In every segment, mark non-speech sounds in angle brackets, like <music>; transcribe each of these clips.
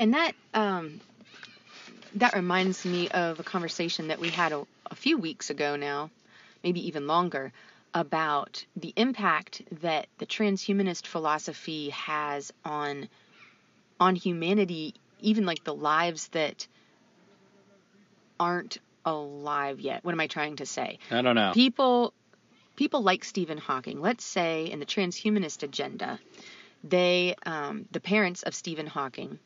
And that um, that reminds me of a conversation that we had a, a few weeks ago now, maybe even longer, about the impact that the transhumanist philosophy has on on humanity, even like the lives that aren't alive yet. What am I trying to say? I don't know. People people like Stephen Hawking, let's say in the transhumanist agenda, they um, the parents of Stephen Hawking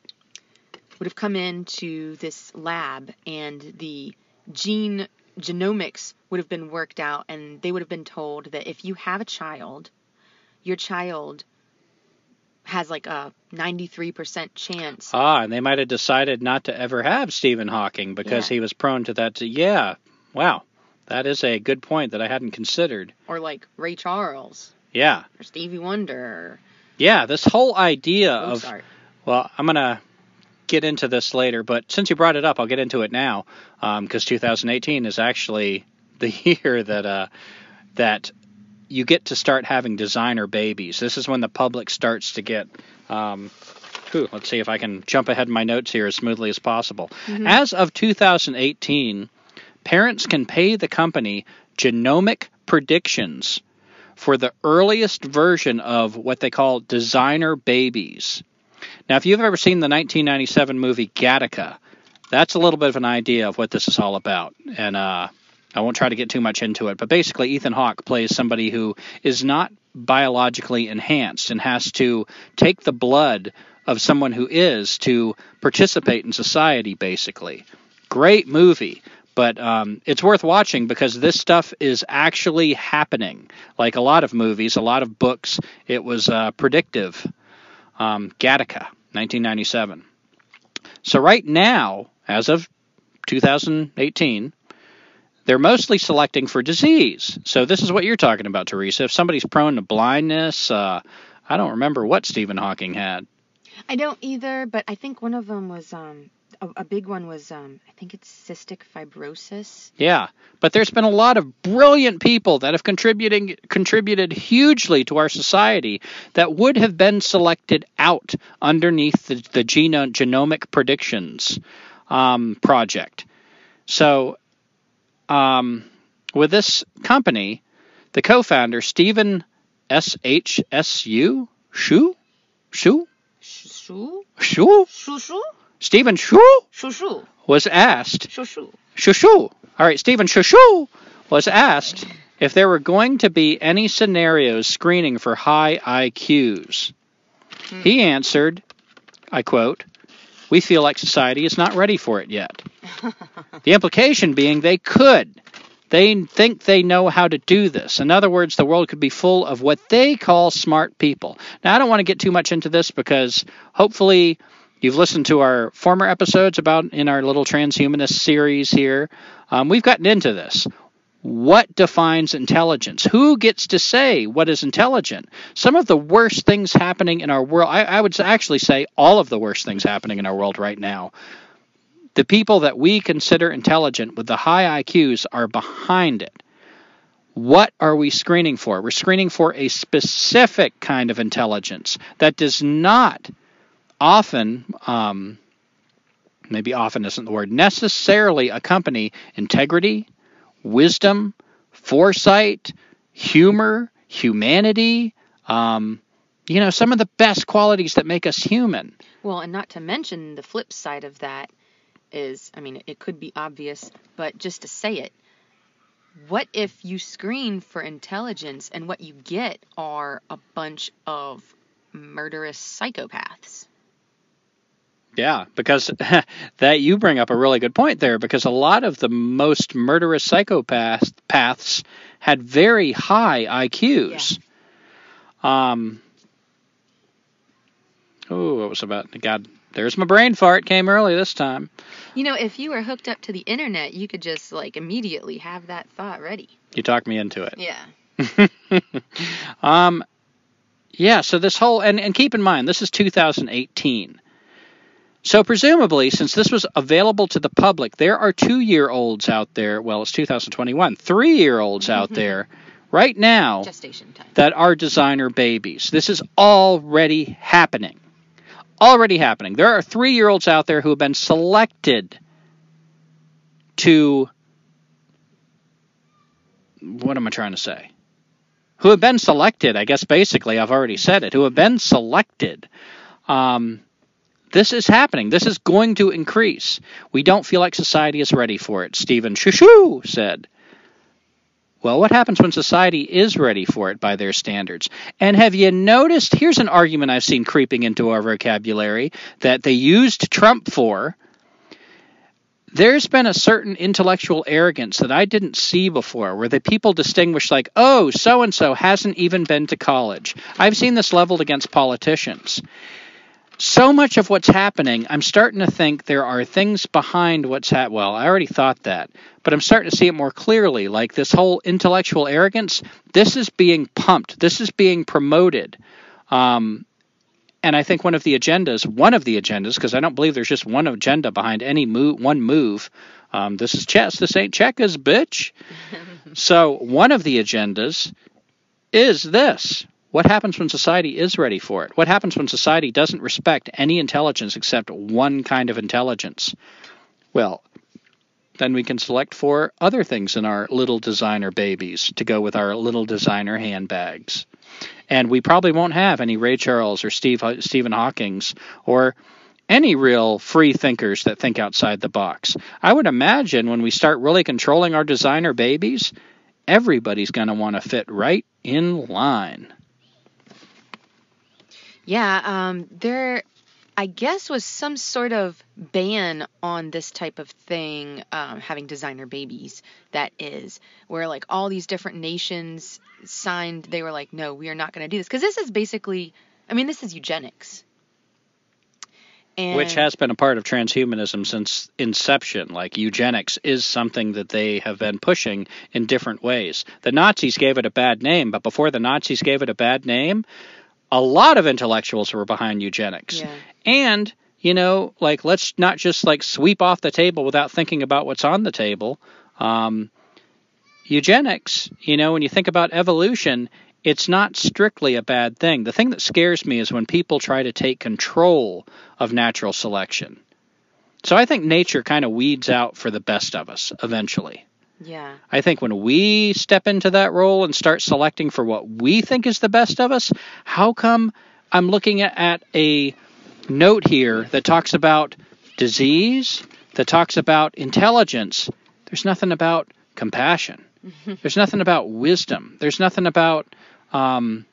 would have come into this lab and the gene genomics would have been worked out and they would have been told that if you have a child, your child has like a 93% chance. Ah, and they might have decided not to ever have Stephen Hawking because Yeah. he was prone to that. Yeah, wow, that is a good point that I hadn't considered. Or like Ray Charles Yeah, or Stevie Wonder yeah, this whole idea or of Mozart. well, I'm gonna get into this later, but since you brought it up, I'll get into it now because 2018 is actually the <laughs> year that uh, that you get to start having designer babies. This is when the public starts to get. Um, whew, let's see if I can jump ahead in my notes here as smoothly as possible. As of 2018, parents can pay the company genomic predictions for the earliest version of what they call designer babies. Now, if you've ever seen the 1997 movie Gattaca, that's a little bit of an idea of what this is all about. And uh, I won't try to get too much into it, but basically, Ethan Hawke plays somebody who is not biologically enhanced and has to take the blood of someone who is to participate in society, basically. Great movie. But um, it's worth watching because this stuff is actually happening. Like a lot of movies, a lot of books, it was uh, predictive. Um, Gattaca, 1997. So right now, as of 2018, they're mostly selecting for disease. So this is what you're talking about, Teresa. If somebody's prone to blindness, uh, I don't remember what Stephen Hawking had. I don't either, but I think one of them was um a, a big one was um I think it's cystic fibrosis. Yeah, but there's been a lot of brilliant people that have contributing contributed hugely to our society that would have been selected out underneath the, the genome, genomic predictions um, project. So, um, with this company, the co-founder Stephen S H S U Shu Shu Shu Shu Shushu? Stephen Shu Shushu. was asked Shushu. Shushu. All right, Stephen Shushu was asked if there were going to be any scenarios screening for high IQs. Hmm. He answered, I quote, We feel like society is not ready for it yet. <laughs> the implication being they could. They think they know how to do this. In other words, the world could be full of what they call smart people. Now, I don't want to get too much into this because hopefully you've listened to our former episodes about in our little transhumanist series here. Um, we've gotten into this. What defines intelligence? Who gets to say what is intelligent? Some of the worst things happening in our world, I, I would actually say all of the worst things happening in our world right now, the people that we consider intelligent with the high IQs are behind it. What are we screening for? We're screening for a specific kind of intelligence that does not often, um, maybe often isn't the word, necessarily accompany integrity, wisdom, foresight, humor, humanity, um, you know, some of the best qualities that make us human. Well, and not to mention the flip side of that is, I mean, it could be obvious, but just to say it, what if you screen for intelligence and what you get are a bunch of murderous psychopaths? Yeah, because <laughs> that you bring up a really good point there because a lot of the most murderous psychopaths paths had very high IQs. Um Oh, what was about God there's my brain fart came early this time. You know, if you were hooked up to the internet, you could just like immediately have that thought ready. You talked me into it. Yeah. <laughs> um yeah, so this whole and, and keep in mind this is 2018. So presumably, since this was available to the public, there are two-year-olds out there. Well, it's 2021. Three-year-olds out there right now that are designer babies. This is already happening. already happening. There are three year olds out there who have been selected to. What am I trying to say? Who have been selected, I guess basically, I've already said it, who have been selected. Um, this is happening. This is going to increase. We don't feel like society is ready for it, Stephen Shushu said. Well, what happens when society is ready for it by their standards? And have you noticed? Here's an argument I've seen creeping into our vocabulary that they used Trump for. There's been a certain intellectual arrogance that I didn't see before, where the people distinguish, like, oh, so and so hasn't even been to college. I've seen this leveled against politicians so much of what's happening, I'm starting to think there are things behind what's happening. Well, I already thought that, but I'm starting to see it more clearly. Like this whole intellectual arrogance, this is being pumped, this is being promoted. Um, and I think one of the agendas, one of the agendas, because I don't believe there's just one agenda behind any move, one move. Um, this is chess. This ain't checkers, bitch. <laughs> so one of the agendas is this what happens when society is ready for it? What happens when society doesn't respect any intelligence except one kind of intelligence? Well, then we can select for other things in our little designer babies to go with our little designer handbags. And we probably won't have any Ray Charles or Steve, Stephen Hawking's or any real free thinkers that think outside the box. I would imagine when we start really controlling our designer babies, everybody's going to want to fit right in line. Yeah, um, there, I guess, was some sort of ban on this type of thing, um, having designer babies. That is, where like all these different nations signed, they were like, no, we are not going to do this. Because this is basically, I mean, this is eugenics. And Which has been a part of transhumanism since inception. Like eugenics is something that they have been pushing in different ways. The Nazis gave it a bad name, but before the Nazis gave it a bad name, a lot of intellectuals were behind eugenics. Yeah. And, you know, like let's not just like sweep off the table without thinking about what's on the table. Um, eugenics, you know, when you think about evolution, it's not strictly a bad thing. The thing that scares me is when people try to take control of natural selection. So I think nature kind of weeds out for the best of us eventually. Yeah. I think when we step into that role and start selecting for what we think is the best of us, how come I'm looking at a note here that talks about disease, that talks about intelligence? There's nothing about compassion. <laughs> There's nothing about wisdom. There's nothing about um,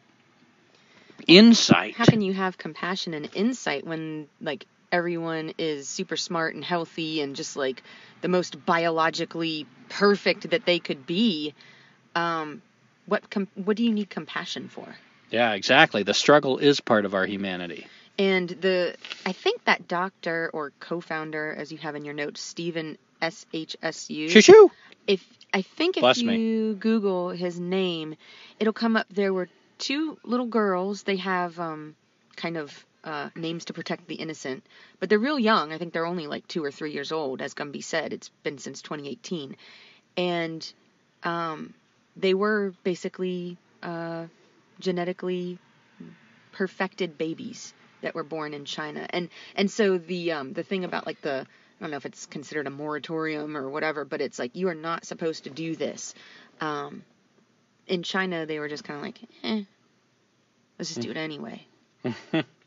insight. How can you have compassion and insight when like everyone is super smart and healthy and just like the most biologically perfect that they could be, um, what com- what do you need compassion for? Yeah, exactly. The struggle is part of our humanity. And the I think that doctor or co-founder, as you have in your notes, Stephen S H S U. Shoo If I think if Bless you me. Google his name, it'll come up. There were two little girls. They have um, kind of uh, names to protect the innocent, but they're real young. I think they're only like two or three years old, as Gumby said. It's been since 2018, and um, they were basically uh, genetically perfected babies that were born in China. And and so the um, the thing about like the I don't know if it's considered a moratorium or whatever, but it's like you are not supposed to do this. Um, in China, they were just kind of like, eh, let's just do it anyway. <laughs>